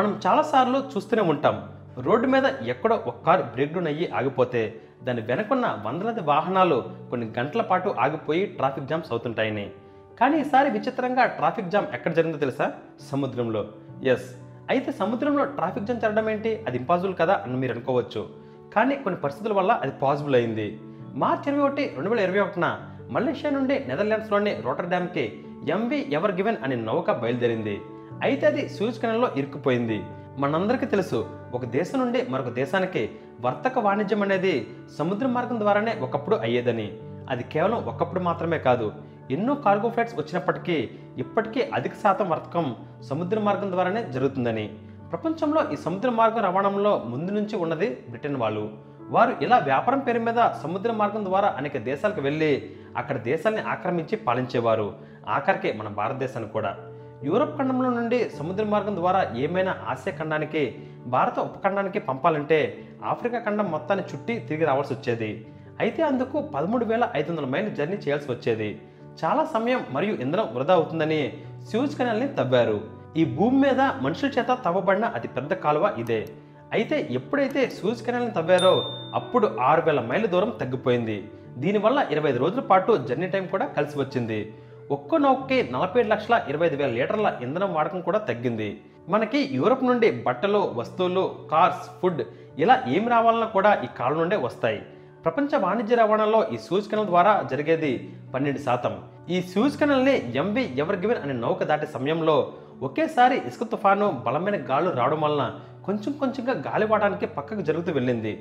మనం చాలాసార్లు చూస్తూనే ఉంటాం. రోడ్డు మీద ఎక్కడో ఒక కారు బ్రేక్ డౌన్ అయ్యి ఆగిపోతే దాని వెనకున్న వందలాది వాహనాలు కొన్ని గంటల పాటు ఆగిపోయి ట్రాఫిక్ జామ్స్ అవుతుంటాయని. కానీ ఈసారి విచిత్రంగా ట్రాఫిక్ జామ్ ఎక్కడ జరిగిందో తెలుసా? సముద్రంలో. ఎస్ అయితే సముద్రంలో ట్రాఫిక్ జామ్ జరగడం ఏంటి? అది ఇంపాసిబుల్ కదా అని మీరు అనుకోవచ్చు. కానీ కొన్ని పరిస్థితుల వల్ల అది పాసిబుల్ అయింది. మార్చ్ ఇరవై ఒకటి రెండు వేల ఇరవై ఒకటిన మలేషియా నుండి నెదర్లాండ్స్లోని రోటర్ డ్యామ్కి ఎంవి ఎవర్ గివెన్ అనే నౌక బయలుదేరింది. అయితే అది సూజ్ కెనాల్లో ఇరుక్కుపోయింది. మనందరికీ తెలుసు ఒక దేశం నుండి మరొక దేశానికి వర్తక వాణిజ్యం అనేది సముద్ర మార్గం ద్వారానే ఒకప్పుడు అయ్యేదని. అది కేవలం ఒకప్పుడు మాత్రమే కాదు ఎన్నో కార్గో ఫ్లైట్స్ వచ్చినప్పటికీ ఇప్పటికీ అధిక శాతం వర్తకం సముద్ర మార్గం ద్వారానే జరుగుతుందని. ప్రపంచంలో ఈ సముద్ర మార్గం రవాణంలో ముందు నుంచి ఉన్నది బ్రిటన్ వాళ్ళు. వారు ఇలా వ్యాపారం పేరు మీద సముద్ర మార్గం ద్వారా అనేక దేశాలకు వెళ్ళి అక్కడ దేశాల్ని ఆక్రమించి పాలించేవారు. ఆఖరికి మన భారతదేశాన్ని కూడా. యూరప్ ఖండంలో నుండి సముద్ర మార్గం ద్వారా ఏమైనా ఆసియా ఖండానికి భారత ఉపఖండానికి పంపాలంటే ఆఫ్రికా ఖండం మొత్తాన్ని చుట్టి తిరిగి రావాల్సి వచ్చేది. అయితే అందుకు పదమూడు వేల ఐదు వందల మైళ్ళ జర్నీ చేయాల్సి వచ్చేది. చాలా సమయం మరియు ఇంధనం వృధా అవుతుందని స్యూజ్ కెనాల్ని తవ్వారు. ఈ భూమి మీద మనుషుల చేత తవ్వబడిన అతి పెద్ద కాలువ ఇదే. అయితే ఎప్పుడైతే సూజ్ కెనాల్ని తవ్వారో అప్పుడు ఆరు వేల మైళ్ళ దూరం తగ్గిపోయింది. దీనివల్ల ఇరవై ఐదు రోజుల పాటు జర్నీ టైం కూడా కలిసి వచ్చింది. ఒక్కో నౌకకి నలభై ఏడు లక్షల ఇరవై ఐదు వేల లీటర్ల ఇంధనం వాడకం కూడా తగ్గింది. మనకి యూరప్ నుండి బట్టలు వస్తువులు కార్స్ ఫుడ్ ఇలా ఏం రావాలన్నా కూడా ఈ కాలం నుండే వస్తాయి. ప్రపంచ వాణిజ్య రవాణాలో ఈ సూజ్ కెనల్ ద్వారా జరిగేది పన్నెండు శాతం. ఈ సూజ్ కెనల్ని ఎంవి ఎవర్ గివెన్ అనే నౌక దాటే సమయంలో ఒకేసారి ఇసుక తుఫాను బలమైన గాలు రావడం వలన కొంచెం కొంచెంగా గాలివాడానికి పక్కకు జరుగుతూ వెళ్ళింది.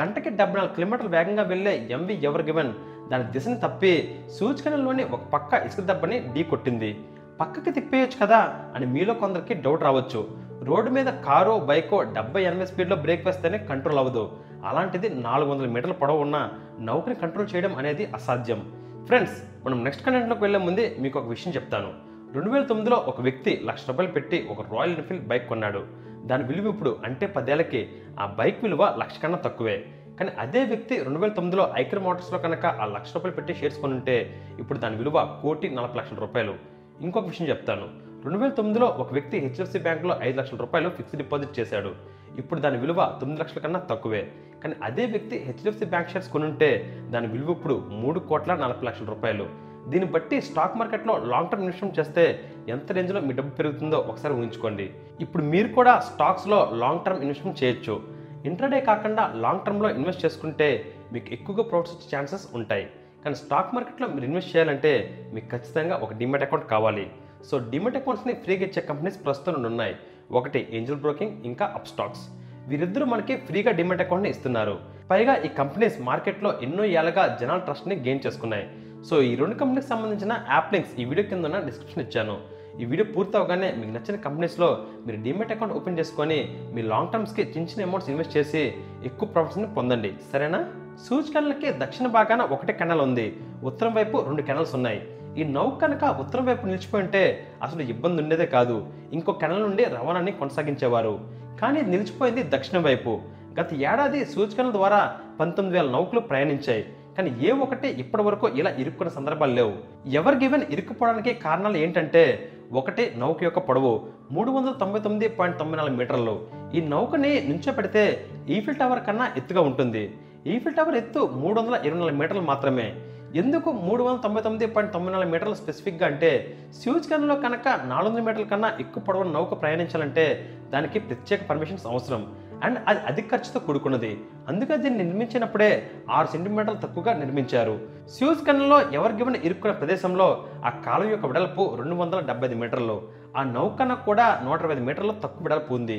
గంటకి డెబ్బై నాలుగు కిలోమీటర్ల వేగంగా వెళ్ళే ఎంవి ఎవర్ గివెన్ దాని దిశను తప్పి సూజ్ ఒక పక్క ఇసుక దెబ్బని ఢీ కొట్టింది. పక్కకి తిప్పేయచ్చు కదా అని మీలో కొందరికి డౌట్ రావచ్చు. రోడ్డు మీద కారో బైకో డెబ్బై ఎనభై స్పీడ్లో బ్రేక్ వేస్తేనే కంట్రోల్ అవ్వదు. అలాంటిది నాలుగు వందల మీటర్ల పొడవు ఉన్న నౌకని కంట్రోల్ చేయడం అనేది అసాధ్యం. ఫ్రెండ్స్ మనం నెక్స్ట్ కంటెంట్లోకి వెళ్ళే ముందే మీకు ఒక విషయం చెప్తాను. రెండు వేల తొమ్మిదిలో ఒక వ్యక్తి లక్ష రూపాయలు పెట్టి ఒక రాయల్ ఎన్ఫీల్డ్ బైక్ కొన్నాడు. దాని విలువ ఇప్పుడు అంటే పదేళ్ళకి. ఆ బైక్ విలువ లక్ష కన్నా తక్కువే. కానీ అదే వ్యక్తి రెండు వేల తొమ్మిదిలో ఐకర్ మోటార్స్లో కనుక ఆ లక్ష రూపాయలు పెట్టి షేర్స్ కొనుంటే ఇప్పుడు దాని విలువ కోటి నలభై లక్షల రూపాయలు. ఇంకొక విషయం చెప్తాను. రెండు వేల తొమ్మిదిలో ఒక వ్యక్తి హెచ్ఎఫ్సి బ్యాంకులో ఐదు లక్షల రూపాయలు ఫిక్స్డ్ డిపాజిట్ చేశాడు. ఇప్పుడు దాని విలువ తొమ్మిది లక్షల కన్నా తక్కువే. కానీ అదే వ్యక్తి హెచ్డిఎఫ్సి బ్యాంక్ షేర్స్ కొనుంటే దాని విలువ ఇప్పుడు మూడు కోట్ల నలభై లక్షల రూపాయలు. దీన్ని బట్టి స్టాక్ మార్కెట్లో లాంగ్ టర్మ్ ఇన్వెస్ట్మెంట్ చేస్తే ఎంత రేంజ్లో మీ డబ్బు పెరుగుతుందో ఒకసారి ఊహించుకోండి. ఇప్పుడు మీరు కూడా స్టాక్స్లో లాంగ్ టర్మ్ ఇన్వెస్ట్మెంట్ చేయొచ్చు. ఇంట్రాడే కాకుండా లాంగ్ టర్మ్లో ఇన్వెస్ట్ చేసుకుంటే మీకు ఎక్కువగా ప్రాఫిట్స్ వచ్చే ఛాన్సెస్ ఉంటాయి. కానీ స్టాక్ మార్కెట్లో మీరు ఇన్వెస్ట్ చేయాలంటే మీకు ఖచ్చితంగా ఒక డిమెట్ అకౌంట్ కావాలి. సో డిమెట్ అకౌంట్స్ని ఫ్రీగా ఇచ్చే కంపెనీస్ ప్రస్తుతం రెండు ఉన్నాయి. ఒకటి ఏంజల్ బ్రోకింగ్ ఇంకా అప్ స్టాక్స్ వీరిద్దరూ మనకి ఫ్రీగా డిమెట్ అకౌంట్ని ఇస్తున్నారు. పైగా ఈ కంపెనీస్ మార్కెట్లో ఎన్నో ఏళ్ళగా జనాల ట్రస్ట్ని గెయిన్ చేసుకున్నాయి. సో ఈ రెండు కంపెనీకి సంబంధించిన యాప్ లింక్స్ ఈ వీడియో కింద ఉన్న డిస్క్రిప్షన్ ఇచ్చాను. ఈ వీడియో పూర్తి అవగానే మీకు నచ్చిన కంపెనీస్లో మీరు డిమెట్ అకౌంట్ ఓపెన్ చేసుకొని మీ లాంగ్ టర్మ్స్కి చిన్న చిన్న అమౌంట్స్ ఇన్వెస్ట్ చేసి ఎక్కువ ప్రాఫిట్స్ని పొందండి. సరేనా? సూచికలకి దక్షిణ భాగాన ఒకటే కెనల్ ఉంది. ఉత్తరం వైపు రెండు కెనల్స్ ఉన్నాయి. ఈ నౌక కనుక ఉత్తరం వైపు నిలిచిపోయి ఉంటే అసలు ఇబ్బంది ఉండేదే కాదు. ఇంకో కెనల్ నుండి రవాణాని కొనసాగించేవారు. కానీ నిలిచిపోయింది దక్షిణం వైపు. గత ఏడాది సూచికల ద్వారా పంతొమ్మిది వేల నౌకలు ప్రయాణించాయి. కానీ ఏ ఒక్కటే ఇప్పటి వరకు ఇలా ఇరుక్కున్న సందర్భాలు లేవు. ఎవర్ గివెన్ ఇరుక్కుపోవడానికి కారణాలు ఏంటంటే ఒకటి నౌక యొక్క పొడవు మూడు వందల తొంభై తొమ్మిది పాయింట్ తొంభై నాలుగు మీటర్లు. ఈ నౌకని నుంచోపెడితే ఈఫిల్ టవర్ కన్నా ఎత్తుగా ఉంటుంది. ఈఫిల్ టవర్ ఎత్తు మూడు వందల ఇరవై నాలుగు మీటర్లు మాత్రమే. ఎందుకు మూడు వందల తొంభై తొమ్మిది పాయింట్ తొంభై నాలుగు మీటర్లు స్పెసిఫిక్గా అంటే స్యూజ్ కన్లో కనుక నాలుగు వందల మీటర్ల కన్నా ఎక్కువ పొడవు నౌక ప్రయాణించాలంటే దానికి ప్రత్యేక పర్మిషన్స్ అవసరం. అండ్ అది అధిక ఖర్చుతో కూడుకున్నది. అందుకే దీన్ని నిర్మించినప్పుడే ఆరు సెంటీమీటర్లు తక్కువగా నిర్మించారు. స్యూజ్ కన్నులో ఎవరు ఇరుక్కున్న ప్రదేశంలో ఆ కాలువ యొక్క వెడల్పు రెండు వందల డెబ్బై ఐదు మీటర్లు. ఆ నౌకన కూడా నూట ఇరవై ఐదు మీటర్లు తక్కువ వెడల్పు ఉంది.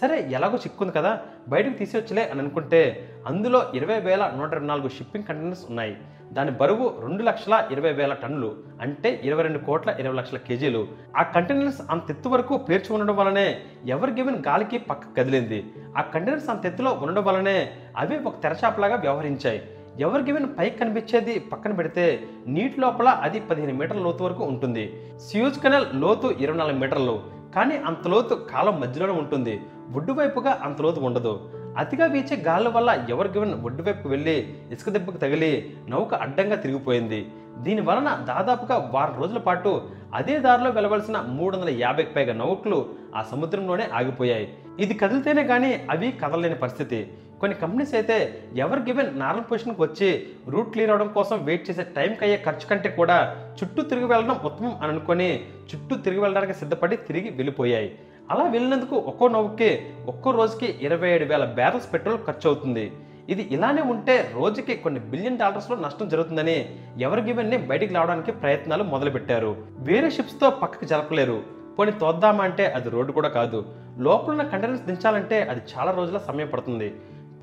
సరే ఎలాగో చిక్కుంది కదా బయటకు తీసేవచ్చులే అని అనుకుంటే అందులో ఇరవై వేల నూట ఇరవై నాలుగు షిప్పింగ్ కంటైనర్స్ ఉన్నాయి. దాని బరువు రెండు లక్షల ఇరవై వేల టన్నులు అంటే ఇరవై రెండు కోట్ల ఇరవై లక్షల కేజీలు. ఆ కంటైనర్స్ అంత ఎత్తు వరకు పేర్చి ఉండడం వలనే ఎవర్ గివెన్ గాలికి పక్క కదిలింది. ఆ కంటైనర్స్ అంత ఎత్తులో ఉండడం వలనే అవి ఒక తెరచాపలాగా వ్యవహరించాయి. ఎవర్ గివెన్ పైకి కనిపించేది పక్కన పెడితే నీటి లోపల అది పదిహేను మీటర్ల లోతు వరకు ఉంటుంది. స్యూజ్ కెనాల్ లోతు ఇరవై నాలుగు మీటర్లు కానీ అంత లోతు కాలం మధ్యలోనే ఉంటుంది. ఒడ్డు వైపుగా అంత లోతు ఉండదు. అతిగా వీచే గాలి వల్ల ఎవరి గివెన్ ఒడ్డు వైపుకు వెళ్ళి ఇసుక దెబ్బకు తగిలి నౌక అడ్డంగా తిరిగిపోయింది. దీని వలన దాదాపుగా వారం రోజుల పాటు అదే దారిలో వెళ్ళవలసిన మూడు వందల యాభైకి పైగా నౌకలు ఆ సముద్రంలోనే ఆగిపోయాయి. ఇది కదిలితేనే కానీ అవి కదలలేని పరిస్థితి. కొన్ని కంపెనీస్ అయితే ఎవర్ గివెన్ నార్మల్ పొజిషన్కి వచ్చి రూట్ క్లియర్ అవడం కోసం వెయిట్ చేసే టైంకి అయ్యే ఖర్చు కంటే కూడా చుట్టూ తిరిగి వెళ్ళడం ఉత్తమం అని అనుకొని చుట్టూ తిరిగి వెళ్ళడానికి సిద్ధపడి తిరిగి వెళ్ళిపోయాయి. అలా వెళ్ళినందుకు ఒక్కో నవ్వుకే ఒక్కో రోజుకి ఇరవై ఏడు వేల బ్యారల్స్ పెట్రోల్ ఖర్చు అవుతుంది ఇది ఇలానే ఉంటే రోజుకి కొన్ని బిలియన్ డాలర్స్లో నష్టం జరుగుతుందని ఎవరి గివెన్ని బయటికి రావడానికి ప్రయత్నాలు మొదలుపెట్టారు. వేరే షిప్స్తో పక్కకి జరపలేరు. పోనీ తోద్దామా అంటే అది రోడ్డు కూడా కాదు. లోపల కంటైనర్స్ దించాలంటే అది చాలా రోజుల సమయం పడుతుంది.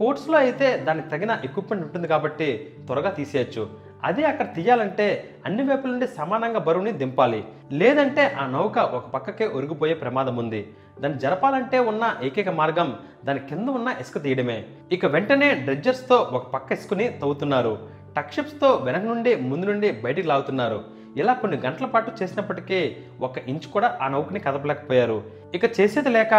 పోర్ట్స్లో అయితే దానికి తగిన ఎక్విప్మెంట్ ఉంటుంది కాబట్టి త్వరగా తీసేయచ్చు. అదే అక్కడ తీయాలంటే అన్ని వైపుల నుండి సమానంగా బరువుని దింపాలి. లేదంటే ఆ నౌక ఒక పక్కకే ఒరిగిపోయే ప్రమాదం ఉంది. దాన్ని జరపాలంటే ఉన్న ఏకైక మార్గం దాని కింద ఉన్న ఇసుక తీయడమే. ఇక వెంటనే డ్రెడ్జర్స్తో ఒక పక్క ఇసుకుని తవ్వుతున్నారు. టక్షిప్స్తో వెనక నుండి ముందు నుండి బయటికి లాగుతున్నారు. ఇలా కొన్ని గంటల పాటు చేసినప్పటికీ ఒక ఇంచు కూడా ఆ నౌకని కదపలేకపోయారు. ఇక చేసేది లేక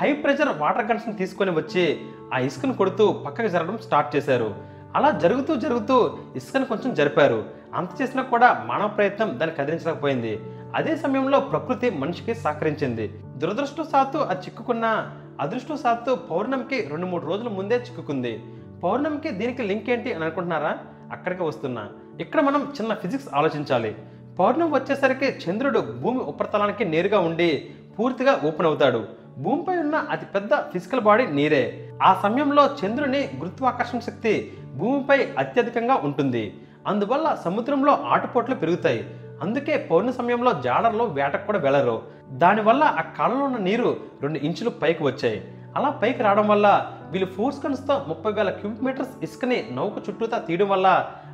హై ప్రెషర్ వాటర్ గన్స్ని తీసుకొని వచ్చి ఆ ఇసుకను కొడుతూ పక్కకు జరగడం స్టార్ట్ చేశారు. అలా జరుగుతూ జరుగుతూ ఇసుకను కొంచెం జరిపారు. అంత చేసినా కూడా మానవ ప్రయత్నం దాన్ని కదిలించలేకపోయింది. అదే సమయంలో ప్రకృతి మనిషికి సహకరించింది. దురదృష్టవశాత్తు అది చిక్కుకున్న అదృష్టవశాత్తు పౌర్ణమికి రెండు మూడు రోజుల ముందే చిక్కుకుంది. పౌర్ణమికి దీనికి లింక్ ఏంటి అని అనుకుంటున్నారా? అక్కడికి వస్తున్నా. ఇక్కడ మనం చిన్న ఫిజిక్స్ ఆలోచించాలి. పౌర్ణమి వచ్చేసరికి చంద్రుడు భూమి ఉపరితలానికి నేరుగా ఉండి పూర్తిగా ఓపెన్ అవుతాడు. భూమిపై ఉన్న అతిపెద్ద ఫిజికల్ బాడీ నీరే. ఆ సమయంలో చంద్రుని గురుత్వాకర్షణ శక్తి భూమిపై అత్యధికంగా ఉంటుంది. అందువల్ల సముద్రంలో ఆటుపోట్లు పెరుగుతాయి. అందుకే పౌర్ణ సమయంలో జాడర్లో వేటకు కూడా వెళ్ళరు దానివల్ల ఆ కాలంలో ఉన్న నీరు రెండు ఇంచులు పైకి వచ్చాయి. అలా పైకి రావడం వల్ల వీళ్ళు ఫోర్స్ కన్స్తో ముప్పై వేల క్యూబిక్ మీటర్స్ ఇసుకని నౌక చుట్టూతా తీయడం వల్ల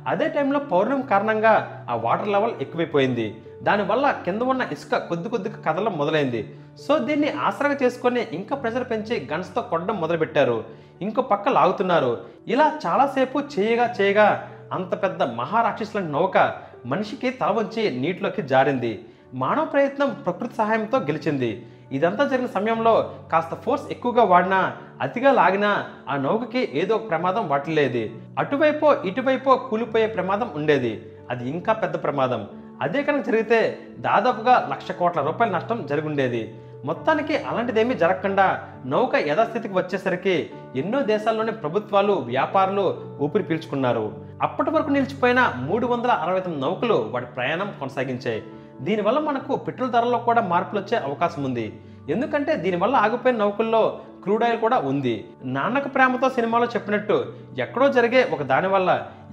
అదే టైంలో పౌర్ణం కారణంగా ఆ వాటర్ లెవెల్ ఎక్కువైపోయింది. దానివల్ల కింద ఉన్న ఇసుక కొద్ది కొద్దిగా కదలం మొదలైంది. సో దీన్ని ఆసరాగా చేసుకొని ఇంకా ప్రెషర్ పెంచి గన్స్తో కొట్టడం మొదలుపెట్టారు. ఇంకో పక్క లాగుతున్నారు. ఇలా చాలాసేపు చేయగా చేయగా అంత పెద్ద మహారాక్షసుల నౌక మనిషికి తల వంచి నీటిలోకి జారింది. మానవ ప్రయత్నం ప్రకృతి సహాయంతో గెలిచింది. ఇదంతా జరిగిన సమయంలో కాస్త ఫోర్స్ ఎక్కువగా వాడినా అతిగా లాగినా ఆ నౌకకి ఏదో ఒక ప్రమాదం వాటిల్లేది. అటువైపో ఇటువైపో కూలిపోయే ప్రమాదం ఉండేది. అది ఇంకా పెద్ద ప్రమాదం. అదే కనుక జరిగితే దాదాపుగా లక్ష కోట్ల రూపాయల నష్టం జరుగుండేది. మొత్తానికి అలాంటిదేమీ జరగకుండా నౌక యథాస్థితికి వచ్చేసరికి ఎన్నో దేశాల్లోని ప్రభుత్వాలు వ్యాపారులు ఊపిరి పీల్చుకున్నారు. అప్పటి వరకు నిలిచిపోయిన మూడు వందల అరవై తొమ్మిది నౌకలు వాటి ప్రయాణం కొనసాగించాయి. దీనివల్ల మనకు పెట్రోల్ ధరల్లో కూడా మార్పులు వచ్చే అవకాశం ఉంది ఎందుకంటే దీనివల్ల ఆగిపోయిన నౌకల్లో క్రూడ్ ఆయిల్ కూడా ఉంది. నాన్నకు ప్రేమతో సినిమాలో చెప్పినట్టు ఎక్కడో జరిగే ఒక దాని వల్ల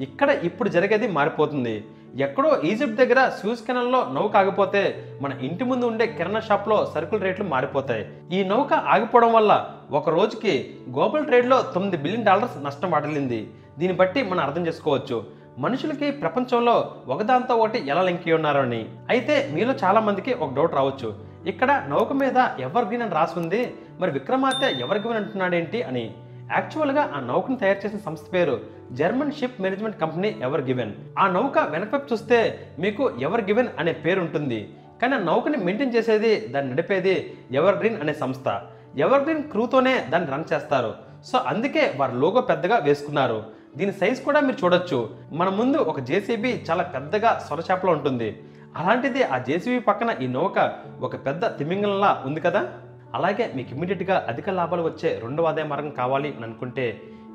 ఇక్కడ ఇప్పుడు జరిగేది మారిపోతుంది. ఎక్కడో ఈజిప్ట్ దగ్గర స్యూజ్ కెనల్లో నౌక ఆగిపోతే మన ఇంటి ముందు ఉండే కిరాణా షాప్లో సరుకుల రేట్లు మారిపోతాయి. ఈ నౌక ఆగిపోవడం వల్ల ఒక రోజుకి గ్లోబల్ ట్రేడ్లో తొమ్మిది బిలియన్ డాలర్స్ నష్టం వాటిల్లింది. దీన్ని బట్టి మనం అర్థం చేసుకోవచ్చు. మనుషులకి ప్రపంచంలో ఒకదాంతో ఒకటి ఎలా లింక్ అయి ఉన్నారో అని. అయితే మీలో చాలా మందికి ఒక డౌట్ రావచ్చు. ఇక్కడ నౌక మీద ఎవర్ గ్రీన్ అని రాసి ఉంది మరి విక్రమాదిత్య ఎవర్ గ్రీన్ అంటున్నాడేంటి అని. యాక్చువల్గా ఆ నౌకను తయారు చేసిన సంస్థ పేరు German ship management company Ever Given ఆ నౌక వెనక చూస్తే మీకు ఎవర్ గివెన్ అనే పేరు ఉంటుంది కానీ ఆ నౌకని మెయింటైన్ చేసేది దాన్ని నడిపేది ఎవర్ గ్రీన్ అనే సంస్థ. ఎవర్ గ్రీన్ క్రూతోనే దాన్ని రన్ చేస్తారు. సో అందుకే వారు లోగో పెద్దగా వేసుకున్నారు. దీని సైజ్ కూడా మీరు చూడొచ్చు. మన ముందు ఒక జేసీబీ చాలా పెద్దగా సొరచేపలో ఉంటుంది. అలాంటిది ఆ జేసీబీ పక్కన ఈ నౌక ఒక పెద్ద తిమింగలంలా ఉంది కదా? అలాగే మీకు ఇమీడియట్గా అధిక లాభాలు వచ్చే రెండవ ఆదాయ మార్గం కావాలి అని అనుకుంటే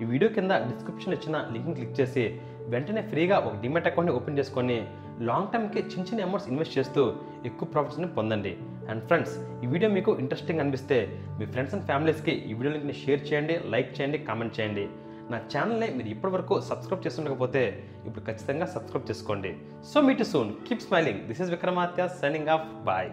ఈ వీడియో కింద డిస్క్రిప్షన్ ఇచ్చిన లింక్ని క్లిక్ చేసి వెంటనే ఫ్రీగా ఒక డిమెట్ అకౌంట్ని ఓపెన్ చేసుకొని లాంగ్ టర్మ్కి చిన్న చిన్న అమౌంట్స్ ఇన్వెస్ట్ చేస్తూ ఎక్కువ ప్రాఫిట్స్ని పొందండి. అండ్ ఫ్రెండ్స్ ఈ వీడియో మీకు ఇంట్రెస్టింగ్ అనిపిస్తే మీ ఫ్రెండ్స్ అండ్ ఫ్యామిలీస్కి ఈ వీడియో లింక్ని షేర్ చేయండి లైక్ చేయండి కామెంట్ చేయండి. నా ఛానల్ని మీరు ఇప్పటివరకు సబ్స్క్రైబ్ చేస్తుండకపోతే ఇప్పుడు ఖచ్చితంగా సబ్స్క్రైబ్ చేసుకోండి. So meet soon. Keep smiling. This is Vikramaditya signing off. Bye.